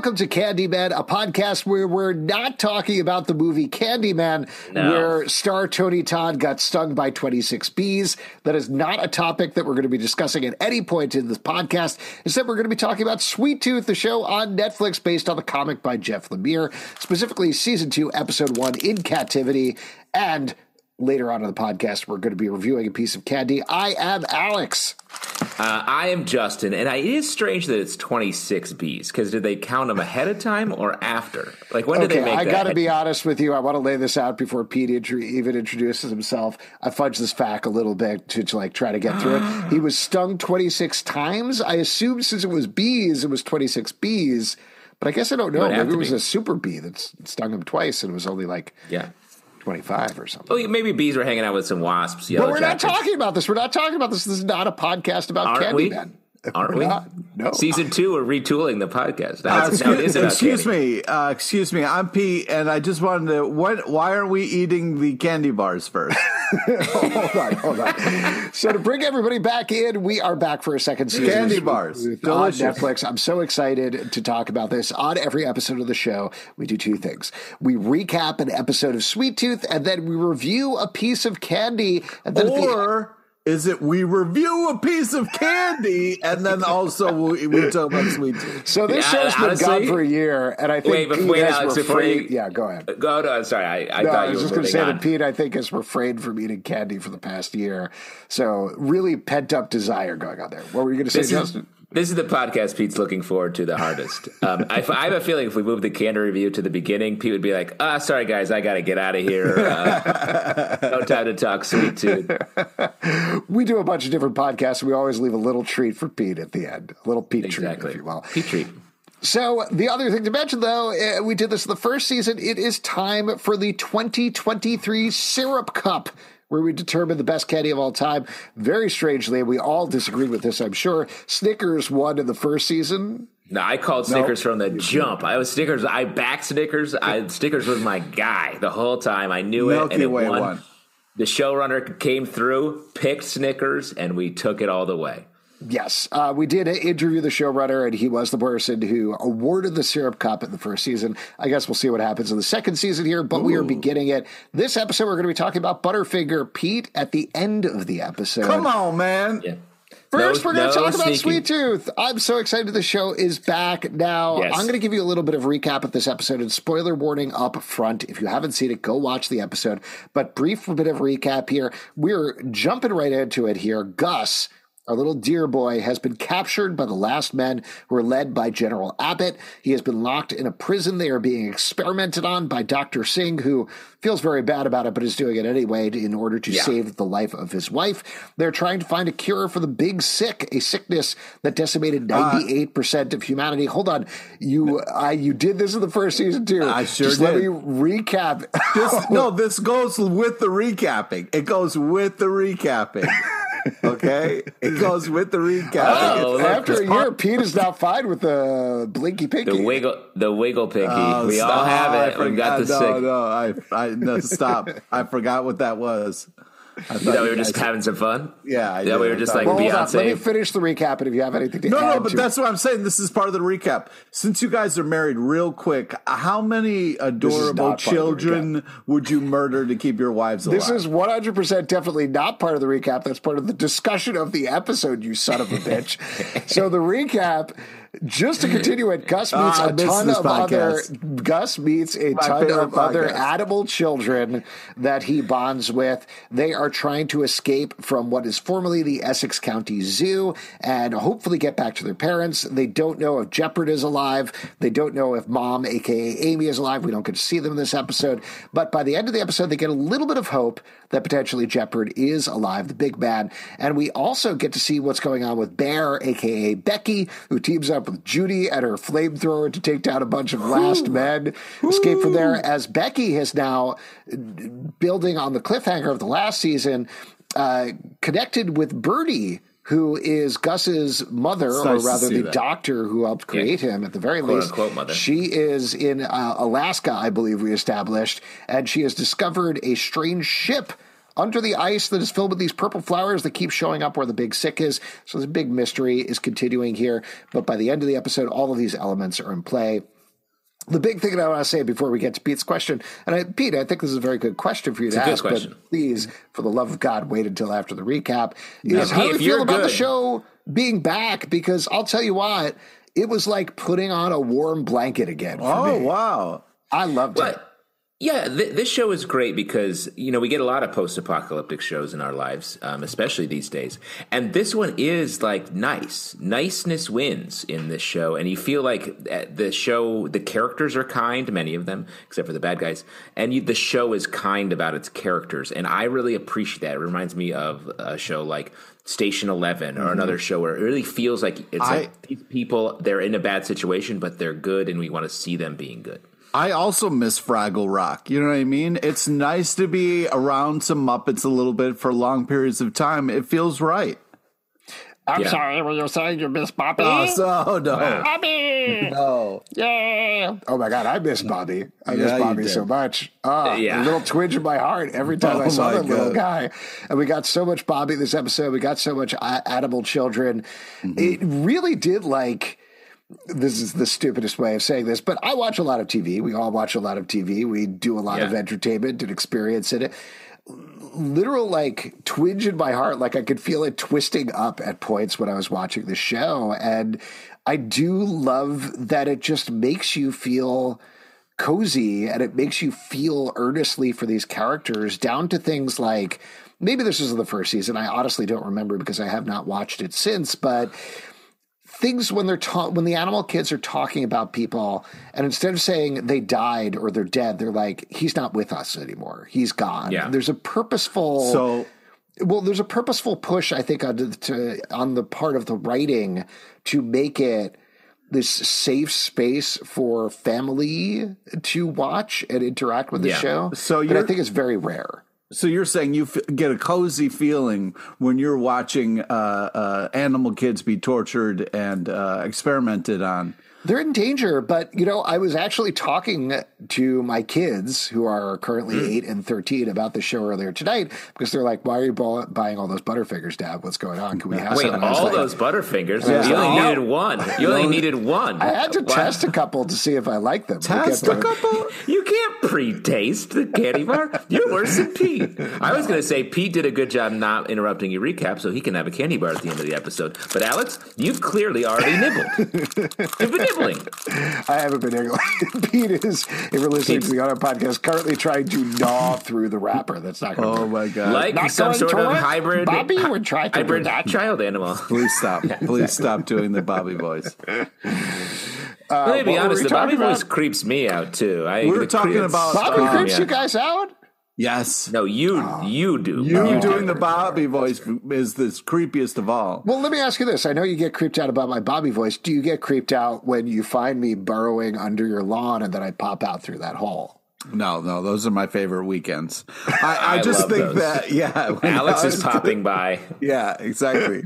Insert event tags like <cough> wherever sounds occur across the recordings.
Welcome to Candy Men, a podcast where we're not talking about the movie Candyman, No. where star Tony Todd got stung by 26 bees. That is not a topic that we're going to be discussing at any point in this podcast. Instead, we're going to be talking about Sweet Tooth, the show on Netflix based on the comic by Jeff Lemire, specifically season two, episode one, In Captivity. And later on in the podcast, we're going to be reviewing a piece of candy. I am Alex. Uh, I am Justin, and I, it is strange that it's 26 bees because did they count them ahead of time or after? Like when did they make it? I got to be honest with you. I want to lay this out before Pete even introduces himself. I fudged this fact a little bit to, to like try to get through it. <gasps> He was stung 26 times. I assumed since it was bees, it was 26 bees. But I guess I don't know. would Maybe it was be. a super bee that stung him twice and it was only like yeah. 25 or something. Oh, maybe bees were hanging out with some wasps. but we're not talking about this. We're not talking about this. This is not a podcast about Aren't we? Candyman. Aren't We're not. No. Season two, we're retooling the podcast. Uh, Now, it's, now it is excuse excuse me, uh, excuse me. I'm Pete, and I just wanted to. What? Why aren't we eating the candy bars first? <laughs> hold on, hold on. So to bring everybody back in, we are back for a second season. Candy bars. on Netflix. I'm so excited to talk about this. On every episode of the show, we do two things: we recap an episode of Sweet Tooth, and then we review a piece of candy. And then or is it we review a piece of candy and then also we, we talk about sweet tea? so this Yeah, show's been honestly- gone for a year, and I think Wait, but Pete wait, has Alex, refrained. you- Yeah, go ahead. Go, no, sorry. I, I No, thought I you was were just going to say on. that Pete, I think, has refrained from eating candy for the past year. So really pent up desire going on there. What were you going to say, This is, Justin? This is the podcast Pete's looking forward to the hardest. Um, I, I have a feeling if we move the candy review to the beginning, Pete would be like, "Ah, sorry guys, I got to get out of here. Uh, <laughs> no time to talk sweet tooth." we do a bunch of different podcasts. We always leave a little treat for Pete at the end, a little Pete Exactly. treat, if you will. Pete treat. So the other thing to mention, though, uh, we did this in the first season. It is time for the 2023 Syrup Cup. Where we determine the best candy of all time. Very strangely, and we all disagreed with this, I'm sure. Snickers won in the first season. No, I called Snickers from the jump. I was Snickers. I backed Snickers. I, Snickers was my guy the whole time. I knew it, Milky and it Way won. won. The showrunner came through, picked Snickers, and we took it all the way. Yes, uh, we did interview the showrunner, and he was the person who awarded the Syrup Cup in the first season. I guess we'll see what happens in the second season here, but we are beginning it. This episode, we're going to be talking about Butterfinger Pete at the end of the episode. Come on, man. Yeah. First, No- we're going to no talk about sneaking. Sweet Tooth. I'm so excited the show is back now. Yes. I'm going to give you a little bit of recap of this episode and spoiler warning up front. If you haven't seen it, go watch the episode. But brief bit of recap here. We're jumping right into it here. Gus. Our little deer boy has been captured by the last men who are led by General Abbott. He has been locked in a prison. They are being experimented on by Dr. Singh, who feels very bad about it, but is doing it anyway in order to Yeah. save the life of his wife. They're trying to find a cure for the big sick, a sickness that decimated Uh, 98% of humanity. Hold on. You <laughs> I, you did this in the first season too. I sure Just let me recap. This, <laughs> no, this goes with the recapping. It goes with the recapping. Okay, it goes with the recap. Oh, look, After a year, Pete is now fine with the blinky pinky. The wiggle, the wiggle pinky. Oh, we all stop. have I it. We've got the forgot- sick. No, no, I, I, no, stop. I forgot what that was. I You we were just having some fun. Yeah, I yeah, we were just like Well, hold on. Let me Beyonce. finish the recap, and if you have anything to No, add no, but to that's what I'm saying. This is part of the recap. Since you guys are married, real quick, how many adorable not part of the children would you murder to keep your wives alive? This is 100% definitely not part of the recap. That's part of the discussion of the episode, you son of a <laughs> bitch. so, the recap just to continue it, Gus meets Ah, a ton of other. Gus meets a My ton of other podcast. animal children that he bonds with. They are trying to escape from what is formerly the Essex County Zoo and hopefully get back to their parents. They don't know if Jepperd is alive. They don't know if Mom, aka Amy, is alive. We don't get to see them in this episode, but by the end of the episode, they get a little bit of hope that potentially Jepperd is alive, the big bad, and we also get to see what's going on with Bear, aka Becky, who teams up with Judy and her flamethrower to take down a bunch of last men, escape from there. As Becky has now, uh, building on the cliffhanger of the last season, uh, connected with Birdie. Who is Gus's mother, It's or rather the that. doctor who helped create him at the very Quote, least? unquote, mother. She is in uh, Alaska, I believe we established, and she has discovered a strange ship under the ice that is filled with these purple flowers that keep showing up where the big sick is. So this big mystery is continuing here. But by the end of the episode, all of these elements are in play. The big thing that I want to say before we get to Pete's question, and I, Pete, I think this is a very good question for you to a good ask, but please, for the love of God, wait until after the recap. Is Pete, how do you feel about the show being back? Because I'll tell you what, it was like putting on a warm blanket again. For Oh me. wow! I loved it. Yeah, th- this show is great because you know we get a lot of post-apocalyptic shows in our lives, um, especially these days. And this one is like nice. Niceness wins in this show, and you feel like uh, the show, the characters are kind, many of them, except for the bad guys, and you, the show is kind about its characters, and I really appreciate that. It reminds me of a show like. Station Eleven or another show where it really feels like it's I- like these people they're in a bad situation but they're good and we want to see them being good. I also miss Fraggle Rock. You know what I mean? It's nice to be around some Muppets a little bit for long periods of time. It feels right. I'm Yeah. sorry, were you saying you miss Bobby? Oh, so no, Bobby! <laughs> no. Yeah! Oh my God, I miss Bobby. I miss Yeah, you Bobby so much. Ah, Yeah. A little twinge in my heart every <laughs> time I Oh saw my that little guy. And we got so much Bobby this episode. We got so much a- animal children. Mm-hmm. It really did like. This is the stupidest way of saying this, but I watch a lot of TV. We all watch a lot of TV. We do a lot Yeah. of entertainment and experience in it. literal like twinge in my heart like i could feel it twisting up at points when i was watching the show and i do love that it just makes you feel cozy and it makes you feel earnestly for these characters down to things like maybe this was the first season i honestly don't remember because i have not watched it since but things when they're ta- when the animal kids are talking about people and instead of saying they died or they're dead they're like he's not with us anymore he's gone Yeah. there's a purposeful So well there's a purposeful push i think on the, to, on the part of the writing to make it this safe space for family to watch and interact with the Yeah. show So i think it's very rare So you're saying you f- get a cozy feeling when you're watching uh, uh, animal kids be tortured and uh, experimented on. They're in danger, but you know, I was actually talking to my kids who are currently Hmm. eight and thirteen about the show earlier tonight because they're like, "Why are you bu- buying all those Butterfingers, Dad? What's going on? Can we have Wait, some?" All like- those Butterfingers? You only needed one. You only needed one. I had to test a couple to see if I liked them. Test a couple. You can't pre-taste the candy bar. You're worse than Pete. I was going to say Pete did a good job not interrupting your recap, so he can have a candy bar at the end of the episode. But Alex, you've clearly already nibbled. <laughs> You've nibbling. <laughs> I haven't been able. <laughs> Pete is, if you're listening to the other podcast, currently trying to gnaw through the wrapper. That's not going to Oh my god! Like Not some sort of hybrid, Bobby would try to do hybrid that. child animal. <laughs> Please stop! Please stop doing the Bobby voice. Let me be what were honest, we the Bobby about? voice creeps me out too. I, We were the talking creeps- about- Bobby Uh, creeps yeah. you guys out. Yes, No, you you do. you do. doing the Bobby voice is the creepiest of all. Well, let me ask you this. I know you get creeped out about my Bobby voice. Do you get creeped out when you find me burrowing under your lawn and then I pop out through that hole? No, no, those are my favorite weekends. I, I, <laughs> I just love think those. that yeah, when <laughs> Alex is popping by. <laughs> Yeah, exactly.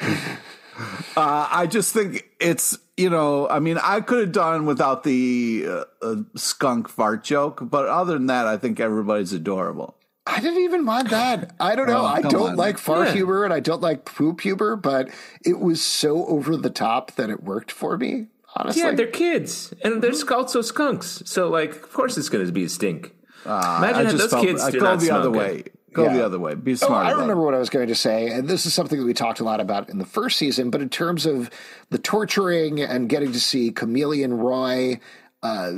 uh, I just think it's you know, I mean, I could have done without the uh, uh, skunk fart joke, but other than that, I think everybody's adorable. I didn't even mind that. I don't know. Oh, I don't on. like fart Yeah. humor and I don't like poop humor, but it was so over the top that it worked for me. Honestly, Yeah, they're kids, and they're also skunks. So, like, of course, it's going to be a stink. Imagine I if just those felt kids I do go not the smell other good. way. Go Yeah. the other way. Be smart. Oh, smart. I about it. remember what I was going to say, and this is something that we talked a lot about in the first season. But in terms of the torturing and getting to see Chameleon Roy, uh,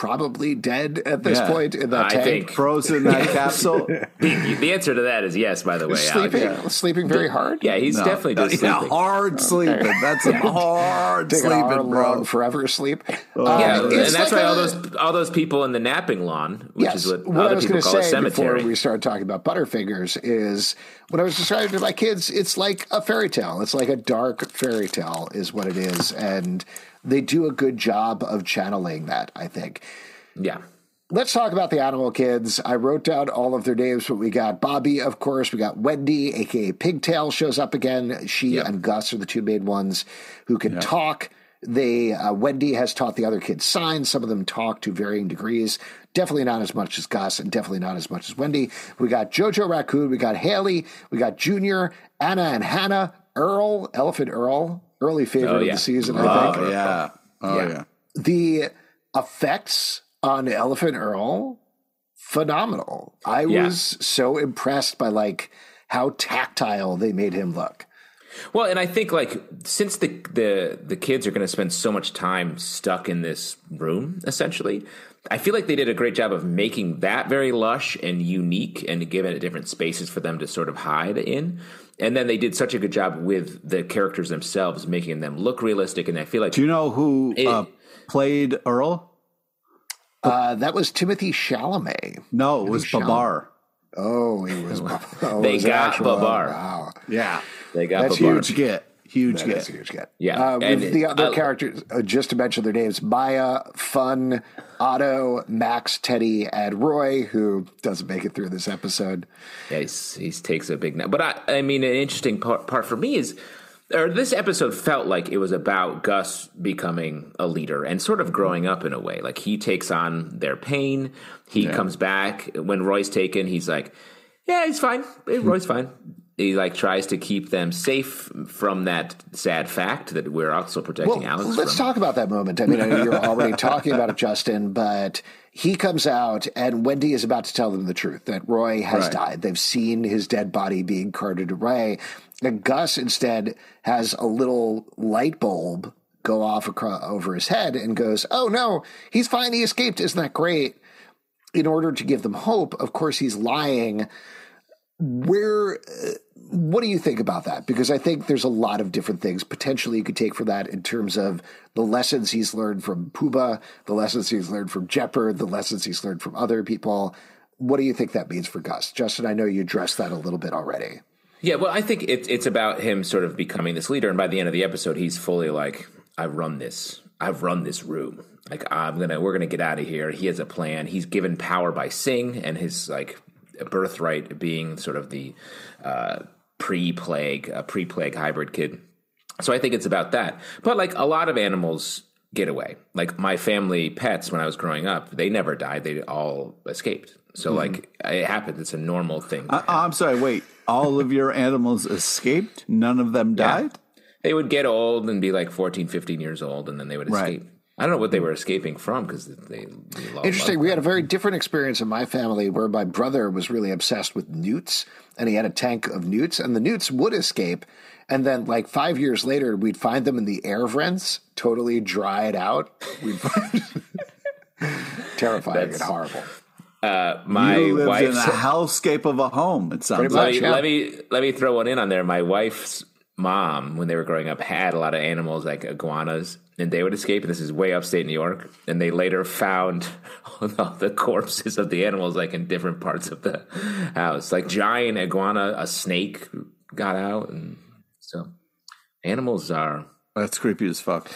probably dead at this Yeah. point in that I tank, think Frozen <laughs> that capsule. <laughs> the, the answer to that is yes. By the way, Alex. sleeping, sleeping very hard. Yeah, he's No. definitely just yeah, sleeping. hard sleeping. That's a <laughs> hard Taking a hard, sleeping, long, bro. forever sleep. Yeah, Uh, and that's like why all those all those people in the napping lawn, which yes, is what, what I other was people going to call a say before we started talking about Butterfingers is what I was describing to my kids, it's like a fairy tale. It's like a dark fairy tale, is what it is, and they do a good job of channeling that. I think. yeah, Let's talk about the animal kids. I wrote down all of their names, but we got Bobby, of course. We got Wendy, aka Pigtail, shows up again. She Yep. and Gus are the two main ones who can talk. They uh, Wendy has taught the other kids signs. Some of them talk to varying degrees. Definitely not as much as Gus, and definitely not as much as Wendy. We got Jojo Raccoon. We got Haley. We got Junior, Anna, and Hannah. Earl, Elephant Earl, early favorite Oh, of the season. I think Oh yeah. Oh Yeah. yeah. the effects on Elephant Earl phenomenal. I Yeah. was so impressed by like how tactile they made him look. Well, and I think like since the the the kids are going to spend so much time stuck in this room, essentially, I feel like they did a great job of making that very lush and unique, and giving it different spaces for them to sort of hide in. And then they did such a good job with the characters themselves, making them look realistic. And I feel like Do you know who It- uh, played Earl? Uh, that was Timothée Chalamet. No, it was Chalamet. Babar. Oh, he was. <laughs> Oh, They was got actual- Babar. Wow, Yeah. they got That's the bar. Huge get. Huge that get. is a huge get. Yeah, uh, and the it- other I- characters, uh, just to mention their names: Maya, Fun, Otto, Max, Teddy, and Roy, who doesn't make it through this episode. Yeah, he's, he takes a big nap. But I, I mean, an interesting part, part for me is, or this episode felt like it was about Gus becoming a leader and sort of growing up in a way. Like he takes on their pain. He comes back when Roy's taken. He's like, yeah, he's fine. Roy's <laughs> fine. He like tries to keep them safe from that sad fact that we're also protecting Well, Alex let's from. talk about that moment. I mean, I know you're <laughs> already talking about it, Justin, but he comes out and Wendy is about to tell them the truth that Roy has Right. died. They've seen his dead body being carted away. And Gus instead has a little light bulb go off across, over his head and goes, Oh no, he's fine. He escaped. Isn't that great? In order to give them hope, of course, he's lying where uh, what do you think about that because i think there's a lot of different things potentially you could take from that in terms of the lessons he's learned from Pubba, the lessons he's learned from Jepperd, the lessons he's learned from other people what do you think that means for gus justin i know you addressed that a little bit already Yeah, well, I think it's it's about him sort of becoming this leader, and by the end of the episode, he's fully like, i've run this. I've run this room. Like, I'm gonna, we're gonna get out of here." He has a plan. He's given power by Singh, and his like birthright being sort of the uh, pre-plague, uh, pre-plague hybrid kid. So I think it's about that. But like a lot of animals get away. Like my family pets when I was growing up, they never died. They all escaped. So like it happens. It's a normal thing. I, I'm sorry. Wait. All of your animals escaped. None of them died. they would get old and be like 14 15 years old and then they would Right. Escape i don't know what they were escaping from because they, they interesting loved we had a very different experience in my family where my brother was really obsessed with newts and he had a tank of newts and the newts would escape and then like five years later we'd find them in the air vents totally dried out we'd find <laughs> terrifying That's- and horrible uh, my you lived in wife's a hellscape of a home. It sounds like. me, yeah. let me let me throw one in on there my wife's mom when they were growing up had a lot of animals like iguanas and they would escape. And this is way upstate new york. And they later found <laughs> all the corpses of the animals like in different parts of the house. Like giant iguana a snake got out. And so animals are That's creepy as fuck.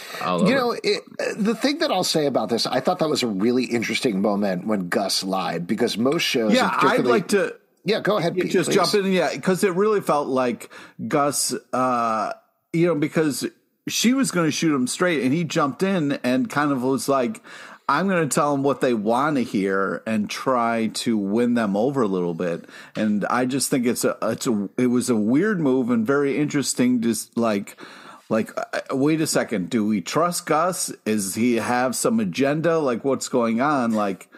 You know, it, the thing that I'll say about this, I thought that was a really interesting moment when Gus lied because most shows, Yeah, I'd like to Yeah, go ahead, Pete. just please. jump in. Yeah, because it really felt like Gus, uh, you know, because she was going to shoot him straight, and he jumped in and kind of was like, "I'm going to tell them what they want to hear and try to win them over a little bit." And I just think it's a, it's a, it was a weird move and very interesting. Just like. Like, uh, wait a second. Do we trust Gus? Is he have some agenda? Like, what's going on? Like,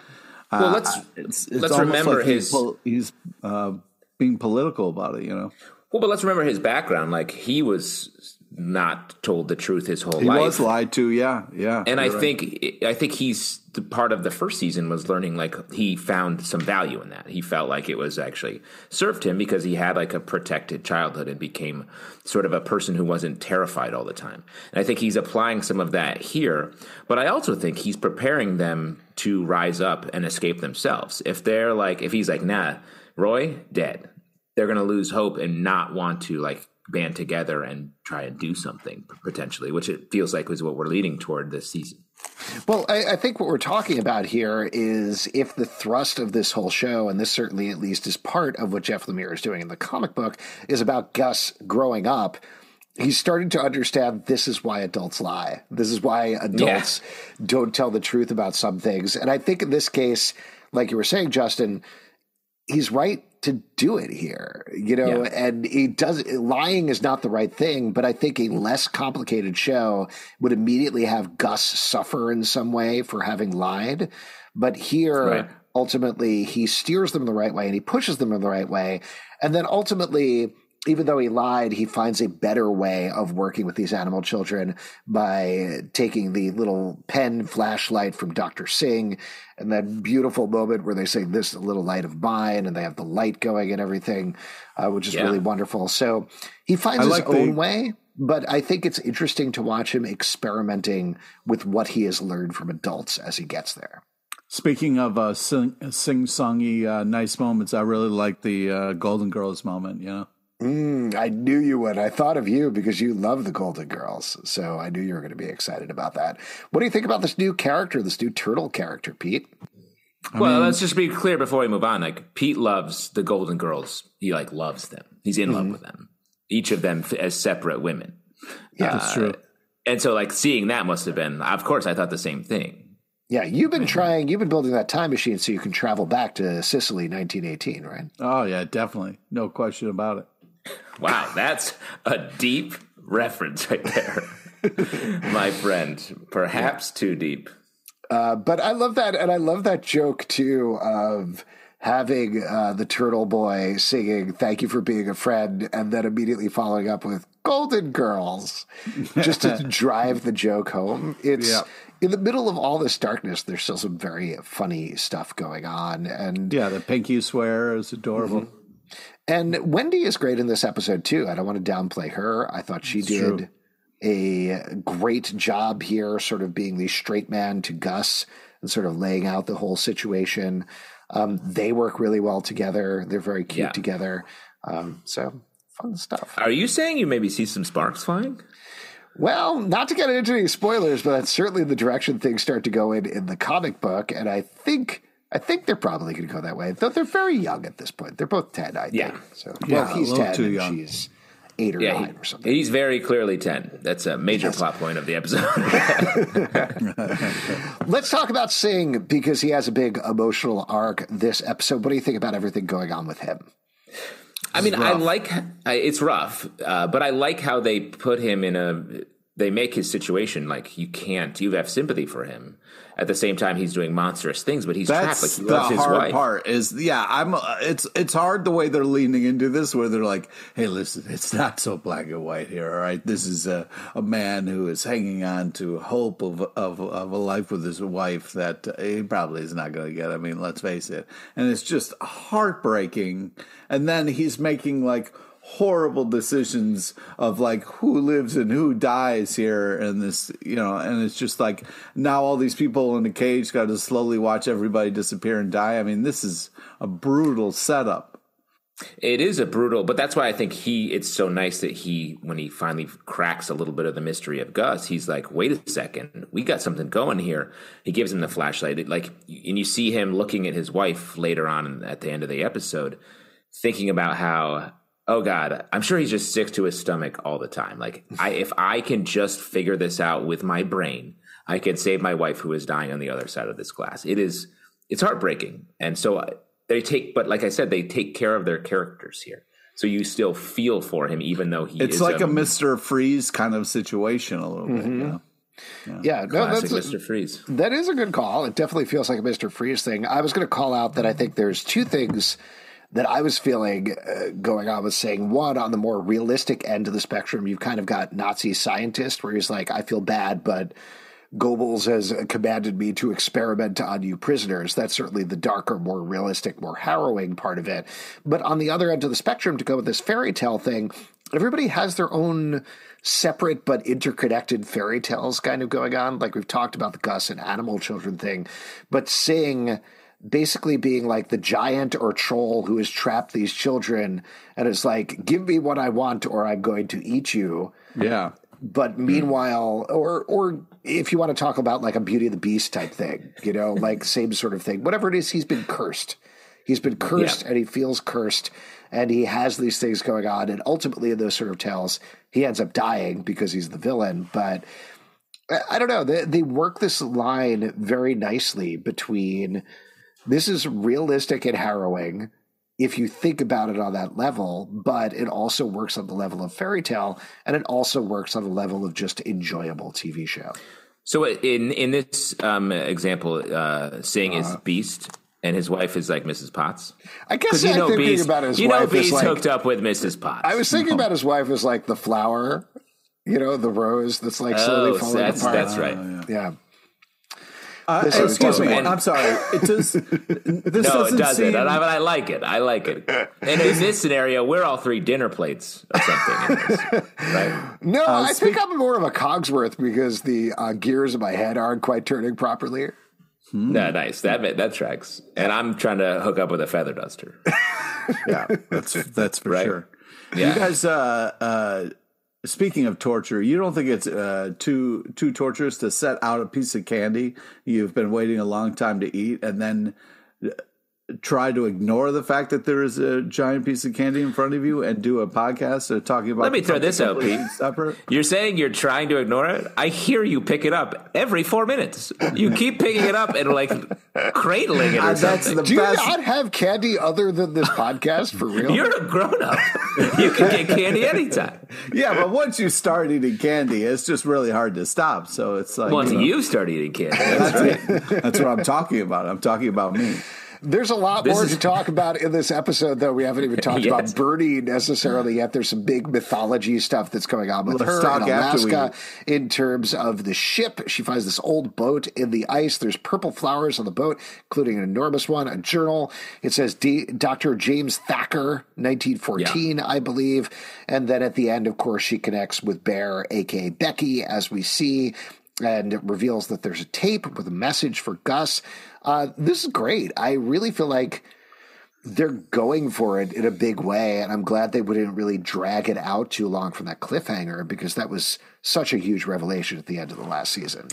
well let's it's, it's let's remember like his pull- he's uh, being political about it. You know. Well, but let's remember his background. Like he was not told the truth his whole He life. He was lied to. Yeah, yeah. and I right. think I think he's the part of the first season was learning like he found some value in that. He felt like it was actually served him because he had like a protected childhood and became sort of a person who wasn't terrified all the time. And I think he's applying some of that here, but I also think he's preparing them to rise up and escape themselves. If they're like if he's like, "Nah, Roy dead." They're going to lose hope and not want to like band together and try and do something potentially, which it feels like is what we're leading toward this season. Well, I, I think what we're talking about here is if the thrust of this whole show, and this certainly at least is part of what Jeff Lemire is doing in the comic book, is about Gus growing up. He's starting to understand this is why adults lie. This is why adults don't tell the truth about some things. And I think in this case, like you were saying, Justin, he's right to do it here, you know, Yeah. and he does lying is not the right thing, but I think a less complicated show would immediately have Gus suffer in some way for having lied. But here, Right. ultimately, he steers them the right way and he pushes them in the right way. And then ultimately, even though he lied, he finds a better way of working with these animal children by taking the little pen flashlight from Dr. Singh and that beautiful moment where they say, This little light of mine, and they have the light going and everything, uh, which is Yeah. really wonderful. So he finds I his like the- own way. But I think it's interesting to watch him experimenting with what he has learned from adults as he gets there. Speaking of uh, sing sing songy uh, nice moments, I really like the uh, Golden Girls moment. You know. Mm, I knew you would. I thought of you because you love the Golden Girls. So I knew you were going to be excited about that. What do you think about this new character, this new turtle character, Pete? well, let's just be clear before we move on. Like Pete loves the Golden Girls. He like loves them. He's in love with them. Each of them as separate women. Yeah, That's true. And so like seeing that must have been of course I thought the same thing. yeah. You've been <laughs> trying. You've been building that time machine so you can travel back to Sicily, 1918, right? Oh yeah, definitely, no question about it. Wow, that's a deep reference right there. <laughs> My friend, perhaps too deep. Uh, but I love that, and I love that joke too of having uh, the turtle boy singing "Thank you for being a friend," and then immediately following up with "Golden Girls," just to <laughs> drive the joke home. It's Yeah. in the middle of all this darkness. There's still some very funny stuff going on, and Yeah, the pinky swear is adorable. And Wendy is great in this episode too. I don't want to downplay her. I thought she did true. a great job here, sort of being the straight man to Gus and sort of laying out the whole situation. Um, they work really well together. They're very cute Yeah. together. Um, so fun stuff. Are you saying you maybe see some sparks flying? Well, not to get into any spoilers, but that's certainly the direction things start to go in in the comic book, and I think. I think they're probably going to go that way. Though they're very young at this point. They're both ten, I Yeah. think. So, Yeah, well, he's ten, too and young. she's eight or Yeah, nine he- or something. he's very clearly 10. That's a major plot point of the episode. <laughs> Let's talk about Singh because he has a big emotional arc this episode. What do you think about everything going on with him? I mean, I like it's rough, uh, but I like how they put him in a. They make his situation like you can't. You have sympathy for him. At the same time, he's doing monstrous things, but he's trapped. Like That's he the loves his hard wife. part. Is yeah, I'm. Uh, it's it's hard the way they're leaning into this, where they're like, "Hey, listen, it's not so black and white here. All right, this is a a man who is hanging on to hope of of of a life with his wife that he probably is not going to get. I mean, let's face it, and it's just heartbreaking. And then he's making like horrible decisions of like who lives and who dies here and this you know and it's just like now all these people in the cage got to slowly watch everybody disappear and die i mean this is a brutal setup It is a brutal, but that's why I think he. It's so nice that he, when he finally cracks a little bit of the mystery of Gus, he's like, "Wait a second, we got something going here." He gives him the flashlight, It, like, and you see him looking at his wife later on at the end of the episode, thinking about how, oh God, I'm sure he's just sick to his stomach all the time. Like, I if I can just figure this out with my brain, I can save my wife who is dying on the other side of this glass. It is, it's heartbreaking, and so. uh, they take but like i said they take care of their characters here so you still feel for him even though he it's is like a mr freeze kind of situation a little bit you know? Yeah, no, classic that's mr freeze that is a good call. It definitely feels like a Mister Freeze thing. I was going to call out that I think there's two things that I was feeling uh, going on was saying one on the more realistic end of the spectrum, you've kind of got Nazi scientist where he's like, I feel bad, but Goebbels has commanded me to experiment on you prisoners. That's certainly the darker, more realistic, more harrowing part of it. But on the other end of the spectrum, to go with this fairy tale thing, everybody has their own separate but interconnected fairy tales kind of going on. Like we've talked about the Gus and animal children thing, but Singh basically being like the giant or troll who has trapped these children and is like, give me what I want or I'm going to eat you. Yeah. But hmm. meanwhile, or or if you want to talk about like a Beauty of the Beast type thing, you know, <laughs> like same sort of thing. Whatever it is, he's been cursed. He's been cursed Yeah. and he feels cursed and he has these things going on. And ultimately, in those sort of tales, he ends up dying because he's the villain. But I- I don't know. They, they work this line very nicely between this is realistic and harrowing if you think about it on that level, but it also works on the level of fairy tale and it also works on the level of just enjoyable TV show. So in in this um, example, uh, Singh is Beast, and his wife is like Mrs. Potts. I guess you I'm know thinking Beast, about his you know wife as Beast like, hooked up with Mrs. Potts. I was thinking about his wife as like the flower, you know, the rose that's like slowly oh, falling that's apart. that's right. yeah. Uh, This excuse me. totally- I'm sorry. It does. <laughs> This No, doesn't it doesn't. seem. And I, but I like it. I like it. And in this scenario, we're all three dinner plates or something. in this, right? No, I speak- think I'm more of a Cogsworth because the uh, gears in my head aren't quite turning properly. No, nice. That that tracks. And I'm trying to hook up with a feather duster. <laughs> yeah, that's that's for Right. sure. Yeah. You guys, uh, uh, speaking of torture, you don't think it's uh, too too torturous to set out a piece of candy you've been waiting a long time to eat, and then try to ignore the fact that there is a giant piece of candy in front of you and do a podcast or talking about? Let me throw this out, completely Pete. Separate? You're saying you're trying to ignore it. I hear you pick it up every four minutes. You keep picking it up and like cradling it or Uh, that's something. the Do you best. not have candy other than this podcast for real? You're a grown up. You can get candy anytime. yeah, but once you start eating candy, it's just really hard to stop. So it's like Once you know, you start eating candy, that's right. that's what I'm talking about. I'm talking about me. There's a lot This more is- to talk about in this episode, though. We haven't even talked <laughs> Yes. about Birdie necessarily yet. There's some big mythology stuff that's going on with Let's her in after we- Alaska in terms of the ship. She finds this old boat in the ice. There's purple flowers on the boat, including an enormous one, a journal. It says D- Dr. James Thacker, 1914, I believe. And then at the end, of course, she connects with Bear, aka Becky, as we see and it reveals that there's a tape with a message for Gus. Uh, this is great. I really feel like they're going for it in a big way, and I'm glad they wouldn't really drag it out too long from that cliffhanger because that was such a huge revelation at the end of the last season.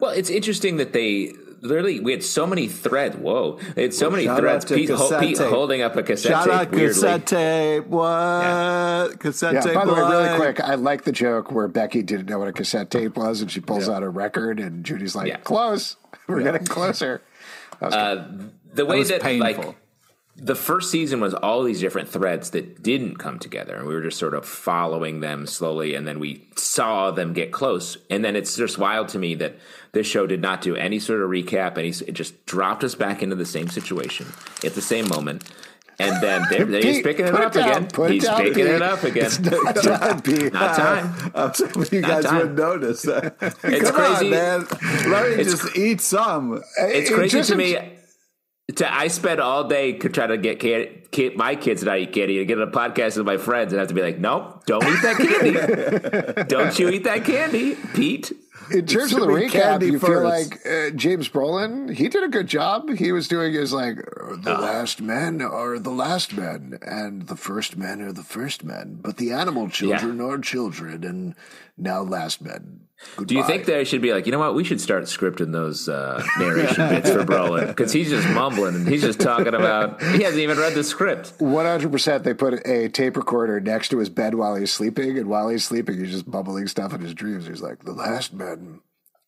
Well, it's interesting that they literally we had so many threads. Whoa, they had so many threads. Pete, ho- Pete holding up a cassette Shout tape out cassette tape. What cassette Yeah. tape? By the way, really quick, I like the joke where Becky didn't know what a cassette tape was, and she pulls out a record, and Judy's like, Yeah. "Close. <laughs> We're getting closer." <laughs> Uh, the way was that, like the first season was all these different threads that didn't come together, and we were just sort of following them slowly, and then we saw them get close, and then it's just wild to me that this show did not do any sort of recap, and it just dropped us back into the same situation at the same moment. And then there, there he's picking it it up down, again. it He's down, picking it up again. Not <laughs> time, Pete. Not time. I'm hoping you guys would notice that. It's Come on, crazy. man. Let me It's just eat some. It's It crazy to me. To, I spend all day to try to get kid, kid, my kids to not eat candy to get on a podcast with my friends and have to be like, nope, don't eat that candy. <laughs> don't you eat that candy, Pete. In terms of the recap, candy you feel like uh, James Brolin, he did a good job. He was doing his like, Ah. the last men are the last men, and the first men are the first men, but the animal children are children, and now last men. Goodbye. Do you think they should be like, you know what? We should start scripting those uh, narration bits for Brolin because he's just mumbling and he's just talking about. He hasn't even read the script. 100% they put a tape recorder next to his bed while he's sleeping, and while he's sleeping, he's just bubbling stuff in his dreams. He's like, the last men,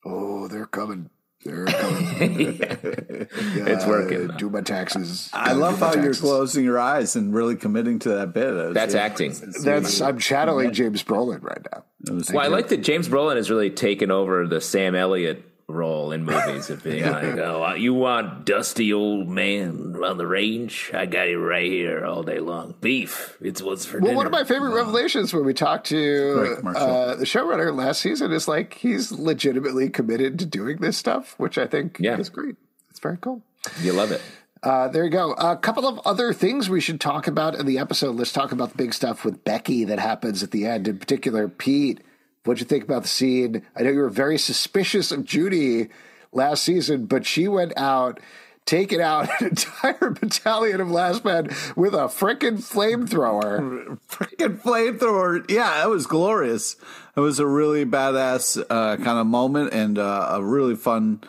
oh, they're coming. They're <laughs> coming. It's Uh, working. Do my taxes. I Uh, love do my how you're closing your eyes and really committing to that bit. Was- That's yeah, acting. it's- That's I'm channeling James Brolin right now. Well, I like that James Brolin has really taken over the Sam Elliott role in movies of being like, <laughs> oh, you want dusty old man on the range? I got it right here all day long. Beef. It's what's for Well, dinner. one of my favorite revelations when we talked to uh, the showrunner last season is like he's legitimately committed to doing this stuff, which I think Yeah. is great. It's very cool. you love it. Uh, there you go. A couple of other things we should talk about in the episode. Let's talk about the big stuff with Becky that happens at the end. In particular, Pete, what'd you think about the scene? I know you were very suspicious of Judy last season, but she went out, taking out an <laughs> entire battalion of last men with a frickin' flamethrower. <laughs> freaking flamethrower. Yeah, that was glorious. It was a really badass uh, kind of moment and uh, a really fun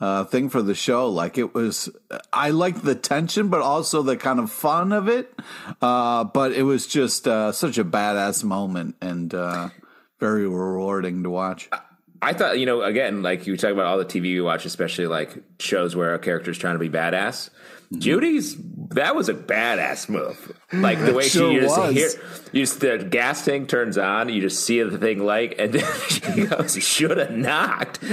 uh, thing for the show. Like it was, I liked the tension, but also the kind of fun of it. Uh, but it was just uh, such a badass moment and uh, very rewarding to watch. I thought, you know, again, like you talk about all the TV we watch, especially like shows where a character's trying to be badass. Mm-hmm. Judy's that was a badass move. Like the way Sure she you just was. hear, you just the gas tank turns on, you just see the thing like, and then <laughs> she goes, "Should have knocked." <laughs>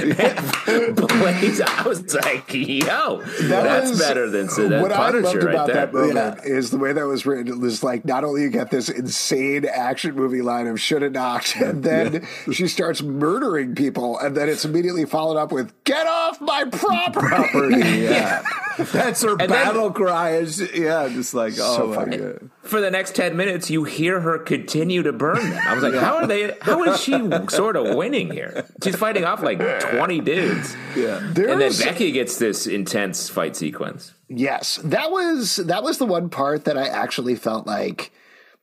And Blaze, I was like, "Yo, that's was- better than than what I loved right about there." that moment is the way that was written. It was like not only you get this insane action movie line of should have knocked, <laughs> and then she starts murdering people, and then it's immediately followed up with "Get off my property." Yeah, that's her then- battle cry. Is yeah, just like oh So my funny. god. For the next 10 minutes you hear her continue to burn them. I was like how are they how is she sort of winning here? She's fighting off like 20 dudes. Yeah. and then There's- becky gets this intense fight sequence. Yes, that was that was the one part that I actually felt like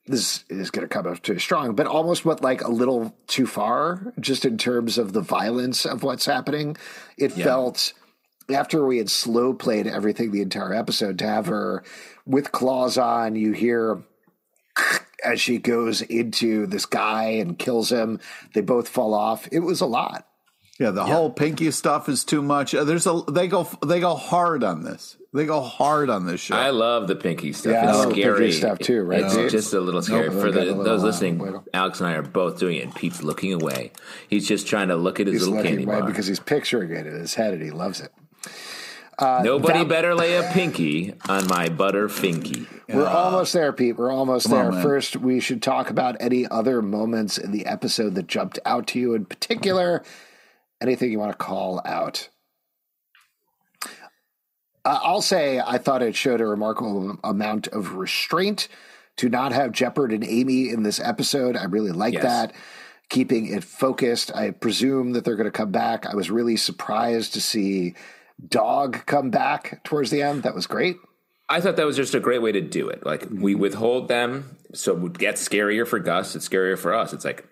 this is going to come up too strong, but almost went like a little too far, just in terms of the violence of what's happening. It felt after we had slow played everything the entire episode to have her with claws on. You hear as she goes into this guy and kills him. They both fall off. It was a lot. Yeah, the whole pinky stuff is too much. Uh, There's a they go they go hard on this. They go hard on this show. i love the pinky stuff Yeah, it's love the pinky scary stuff too, right, it's Pete? just a little scary Nope, for we got a the, little, those listening wiggle. alex and i are both doing it and pete's looking away he's just trying to look at his He's little looking candy away bar because he's picturing it in his head and he loves it. Nobody that- better lay a pinky on my butter finky We're almost there, Pete. We're almost Come on, there. First, we should talk about any other moments in the episode that jumped out to you in particular. Anything you want to call out? Uh, I'll say I thought it showed a remarkable amount of restraint to not have Jepperd and Amy in this episode. I really like Yes. that. Keeping it focused. I presume that they're going to come back. I was really surprised to see Dog come back towards the end. That was great. I thought that was just a great way to do it. Like we withhold them, so it would get scarier for Gus. It's scarier for us. It's like,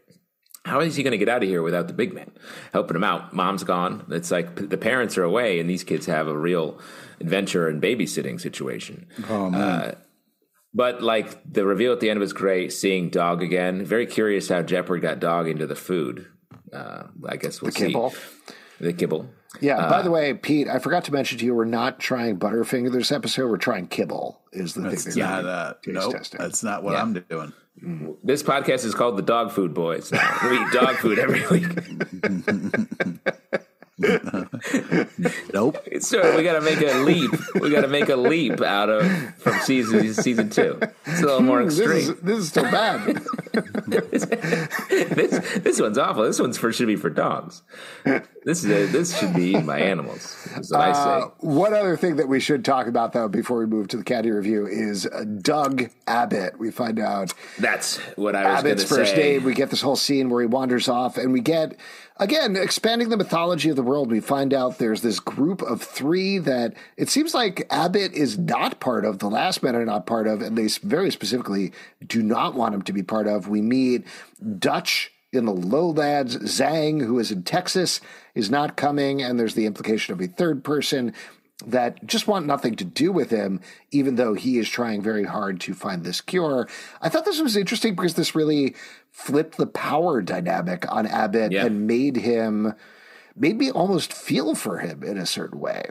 how is he going to get out of here without the big man helping him out? Mom's gone. It's like p- the parents are away, and these kids have a real adventure and babysitting situation. oh man. But like the reveal at the end was great. Seeing Dog again, very curious how Jeopardy got Dog into the food. Uh, I guess we'll The see. kibble. The kibble. Yeah. by the way, Pete, I forgot to mention to you, we're not trying Butterfinger this episode. We're trying kibble. Is the That's thing they're not doing. uh, Taste nope, testing. That's not what Yeah. I'm doing. This podcast is called the Dog Food Boys. we eat dog food every week. <laughs> <laughs> Nope. So we got to make a leap. We got to make a leap out of from season season two. It's a little more This is, extreme. this is still bad. <laughs> This this one's awful. This one's for should be for dogs. This is a, this should be eaten by animals. Is what I say. Uh, one other thing that we should talk about, though, before we move to the caddy review is uh, Doug Abbott. We find out That's what I was going Abbott's first say. name. We get this whole scene where he wanders off, and we get again expanding the mythology of the world. We find out there's this group of three that it seems like Abbott is not part of. The last men are not part of, and they very specifically do not want him to be part of. We meet Dutch in the lowlands. Zhang, who is in Texas, is not coming, and there's the implication of a third person that just want nothing to do with him, even though he is trying very hard to find this cure. I thought this was interesting because this really flipped the power dynamic on Abbott Yeah. and made him, made me almost feel for him in a certain way.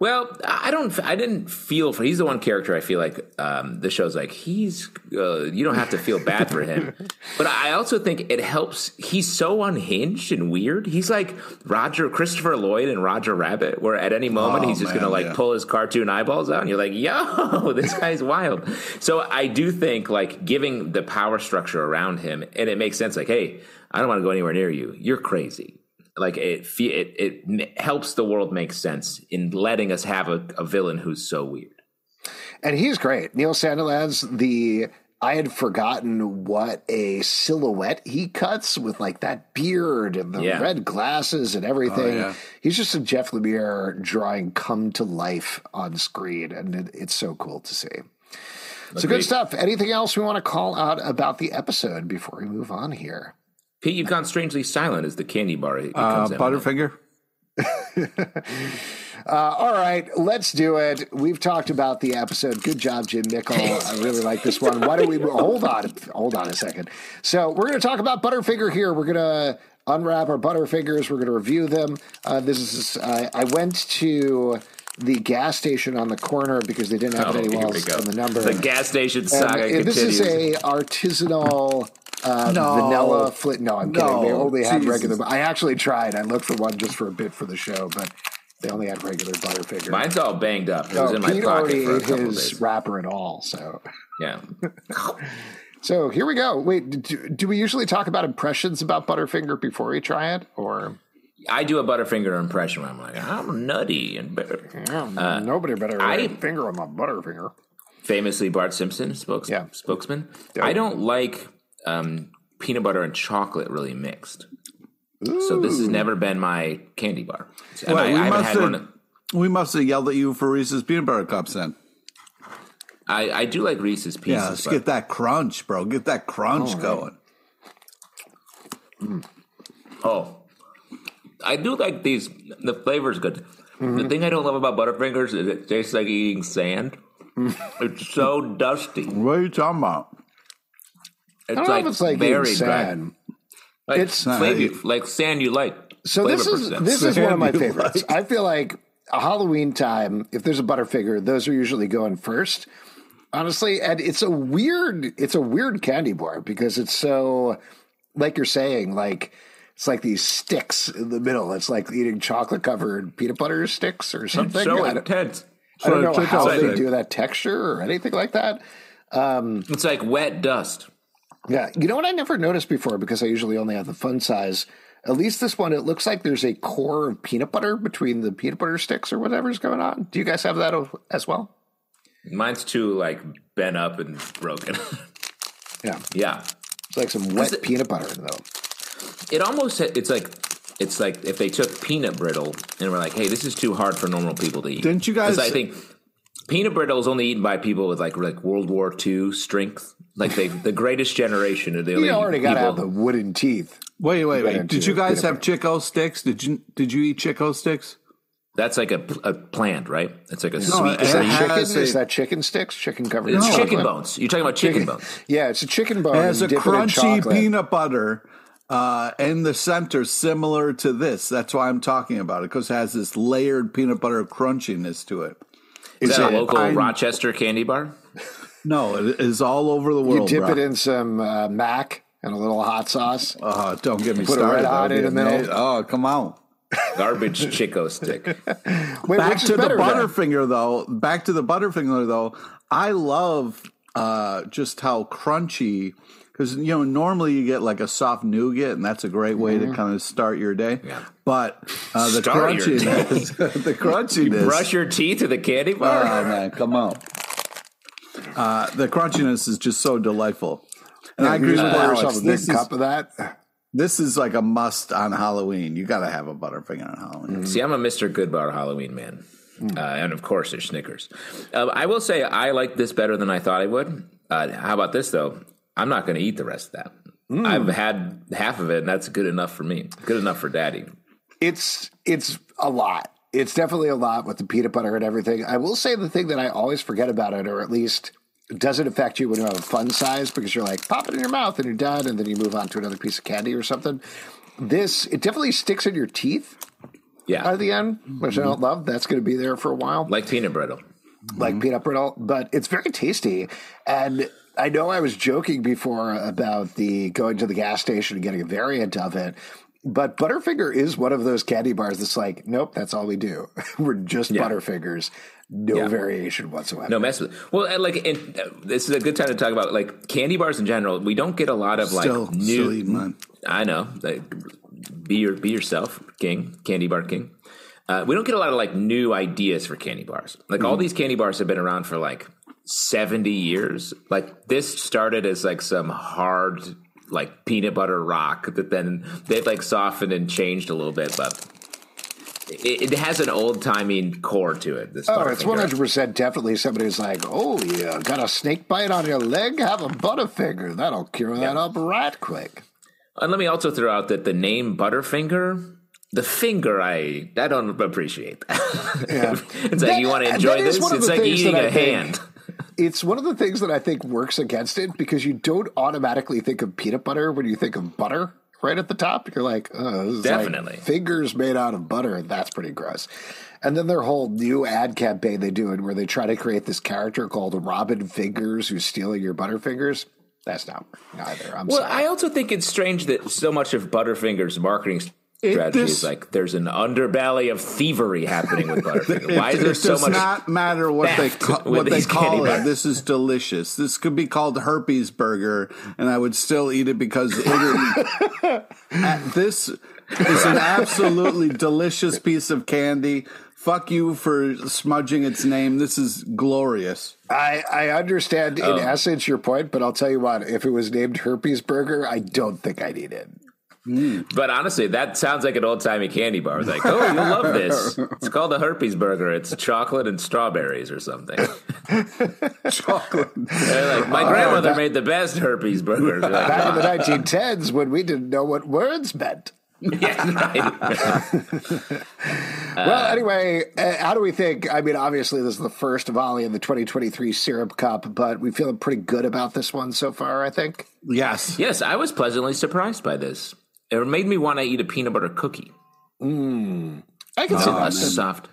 Well, I don't. I didn't feel for. He's the one character I feel like um, the show's like he's. Uh, you don't have to feel bad for him, <laughs> but I also think it helps. He's so unhinged and weird. He's like Roger Christopher Lloyd and Roger Rabbit, where at any moment Oh, he's just man, gonna like yeah. pull his cartoon eyeballs out, and you're like, "Yo, <laughs> this guy's wild." So I do think like giving the power structure around him, and it makes sense. Like, hey, I don't want to go anywhere near you. You're crazy like it, it it helps the world make sense in letting us have a, a villain who's so weird. And he's great. Neil Sandilands, the I had forgotten what a silhouette he cuts with like that beard and the Yeah. red glasses and everything. Oh, yeah. He's just a Jeff Lemire drawing come to life on screen, and it, it's so cool to see. So good stuff. Anything else we want to call out about the episode before we move on here? Pete, you've gone strangely silent as the candy bar Uh. Butterfinger. <laughs> Uh, all right, let's do it. We've talked about the episode. Good job, Jim Mickle. I really like this one. Why don't we hold on? Hold on a second. So we're going to talk about Butterfinger here. We're going to unwrap our Butterfingers. We're going to review them. Uh, this is. I I went to the gas station on the corner because they didn't have Oh, anywhere else on the number. The gas station And saga this is a artisanal uh, No. vanilla flit. No, I'm kidding. They only had Jesus. regular. I actually tried. I looked for one just for a bit for the show, but they only had regular Butterfinger. Mine's all banged up. It was Oh, in my pocket already for a ate couple his days. wrapper and all. So, Yeah. <laughs> so here we go. Wait, do, do we usually talk about impressions about Butterfinger before we try it, or I do a Butterfinger impression where I'm like, I'm nutty and better. nobody better I- finger on my Butterfinger? Famously, Bart Simpson, spokes, Yeah. spokesman. I don't like um, peanut butter and chocolate really mixed. So this has never been my candy bar. Well, I, we I must have- one. We must have yelled at you for Reese's peanut butter cups then. I, I do like Reese's Pieces. Yeah, let's but- get that crunch, bro. Get that crunch Oh, going. Oh, I do like these. The flavor's good. The thing I don't love about Butterfingers is it tastes like eating sand. <laughs> it's so dusty. What are you talking about? It's I don't like, know if it's like dry. sand. Like It's- flavor, like sand you like. So this is percent. this is one of my favorites. I feel like a Halloween time, if there's a Butterfinger, those are usually going first. Honestly, and it's a weird it's a weird candy bar because it's so like you're saying, like it's like these sticks in the middle. It's like eating chocolate covered peanut butter sticks or something. so I, intense. I don't know how they the- do that texture or anything like that. Um, it's like wet dust. Yeah, you know what I never noticed before because I usually only have the fun size. At least this one, it looks like there's a core of peanut butter between the peanut butter sticks or whatever's going on. Do you guys have that as well? Mine's too like bent up and broken. <laughs> Yeah, yeah, it's like some wet it- peanut butter though. it almost it's like it's like if they took peanut brittle and were like, hey, this is too hard for normal people to eat. Didn't you guys- I think peanut brittle is only eaten by people with like like World War II strength. Like they, the greatest generation of the <laughs> You already got to people. have the wooden teeth. Wait, wait, wait. Did you guys have Chick-O-Sticks? Did you did you eat Chick-O-Sticks? That's like a, a plant, right? It's like a it sweet. Is that It chicken? has a- Is that chicken sticks? Chicken covered? It's in chicken chocolate? bones. You're talking about chicken, bones. Yeah, it's a chicken bone. It has a and dip it in crunchy peanut butter uh, in the center, similar to this. That's why I'm talking about it because it has this layered peanut butter crunchiness to it. Is that a local I'm- Rochester candy bar? No, it is all over the world. You dip bro. it in some uh, mac and a little hot sauce. Oh, don't get me Put a started. red hot in the middle. Oh, come on. Garbage <laughs> Chick-O-Stick. Wait, back to the better then? Butterfinger though. Back to the Butterfinger though. I love uh, just how crunchy because you know normally you get like a soft nougat and that's a great way Mm-hmm. to kind of start your day. Yeah. But uh, the Start your crunchiness, <laughs> the crunchiness. Brush your teeth with a candy bar. oh man, come on. Uh, the crunchiness is just so delightful. And I agree with pour Alex. yourself a big This is, cup of that. this is like a must on Halloween. You got to have a Butterfinger on Halloween. See, I'm a Mr. Goodbar Halloween man. Uh, and of course, there's Snickers. Uh, I will say I like this better than I thought I would. Uh, how about this, though? I'm not going to eat the rest of that. Mm. I've had half of it, and that's good enough for me. Good enough for daddy. It's it's a lot. It's definitely a lot with the peanut butter and everything. I will say the thing that I always forget about it, or at least doesn't affect you when you have a fun size, because you're like pop it in your mouth and you're done, and then you move on to another piece of candy or something. This it definitely sticks in your teeth. Yeah. at the end, which I don't love. That's going to be there for a while. Like peanut brittle. like peanut brittle, but it's very tasty. And I know I was joking before about the going to the gas station and getting a variant of it. But Butterfinger is one of those candy bars that's like, nope, that's all we do. <laughs> We're just Yeah. Butterfingers, no Yeah. variation whatsoever. No mess with. Well, and like, and, uh, this is a good time to talk about like candy bars in general. We don't get a lot of like Still, new. still eating. I know. Like, be your be yourself, King, candy bar king. Uh, we don't get a lot of like new ideas for candy bars. Like all these candy bars have been around for like seventy years. Like this started as like some hard like peanut butter rock that then they've like softened and changed a little bit, but it, it has an old timey core to it. This Oh, it's one hundred percent definitely somebody's like, "Oh, yeah, got a snake bite on your leg? Have a Butterfinger. That'll cure that up right quick." And let me also throw out that the name Butterfinger, the finger, I I don't appreciate that. Yeah. <laughs> it's like That- you want to enjoy this. It's like eating a think- hand. It's one of the things that I think works against it because you don't automatically think of peanut butter when you think of butter right at the top. You're like, oh, this is Definitely. like fingers made out of butter. That's pretty gross. And then their whole new ad campaign they do it where they try to create this character called Robin Fingers who's stealing your butterfingers. That's not either. I'm Well, sorry. I also think it's strange that so much of Butterfinger's marketing strategy this- is like there's an underbelly of thievery happening with Butterfinger. <laughs> Why is it, there it so does much? not matter what they ca- what they call it. bars. This is delicious. This could be called herpes burger, and I would still eat it because it is, <laughs> at- this is an absolutely delicious piece of candy. Fuck you for smudging its name. This is glorious. I, I understand in oh. essence your point, but I'll tell you what, if it was named Herpes Burger, I don't think I'd eat it. But honestly, that sounds like an old timey candy bar. It's like, oh, you'll love this. <laughs> It's called a herpes burger. It's chocolate and strawberries or something. <laughs> Chocolate. Like, my grandmother made the best herpes burgers. Like, Back in the 1910s when we didn't know what words meant. <laughs> yeah, right. well, anyway, uh, how do we think? I mean, obviously, this is the first volley in the 2023 Syrup Cup, but we feel pretty good about this one so far, I think. Yes. yes, I was pleasantly surprised by this. It made me want to eat a peanut butter cookie. Mm. I can see Oh, that. that's soft.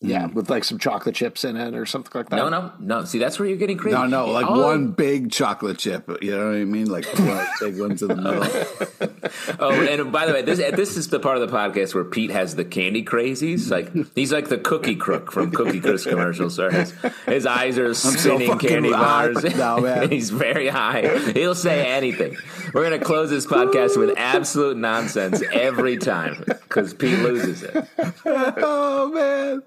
Yeah, mm. with like some chocolate chips in it or something like that. No, no, no. See, that's where you're getting crazy. No, no, like Oh, one big chocolate chip. You know what I mean? Like one <laughs> big ones in the middle. <laughs> Oh, and by the way, this this is the part of the podcast where Pete has the candy crazies. Like he's like the cookie crook from Cookie Crisp commercials. Where his, his eyes are spinning fucking candy bars. now, man. <laughs> he's very high. He'll say anything. We're gonna close this podcast with absolute nonsense every time because Pete loses it. oh man.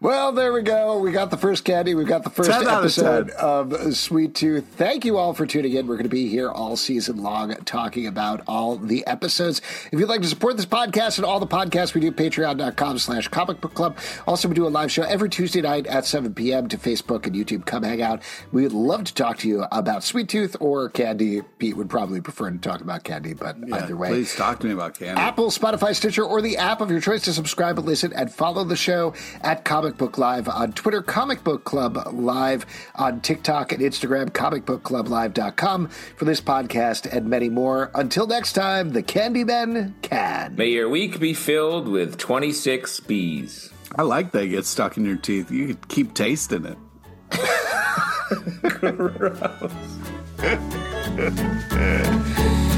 Well, there we go. We got the first candy. We've got the first 10 out of episode of Sweet Tooth. Thank you all for tuning in. We're going to be here all season long talking about all the episodes. If you'd like to support this podcast and all the podcasts we do, patreon.com slash comic book club. Also, we do a live show every Tuesday night at 7 p.m. to Facebook and YouTube. Come hang out. We would love to talk to you about Sweet Tooth or candy. Pete would probably prefer to talk about candy, but either way. Please talk to me about candy. Apple, Spotify, Stitcher, or the app of your choice to subscribe and listen and follow the show at Comic Book Live on Twitter, Comic Book Club Live on TikTok and Instagram, comicbookclublive.com for this podcast and many more. Until next time, the Candymen can. May your week be filled with 26 bees. I like that it gets stuck in your teeth. You could keep tasting it. <laughs> Gross. <laughs>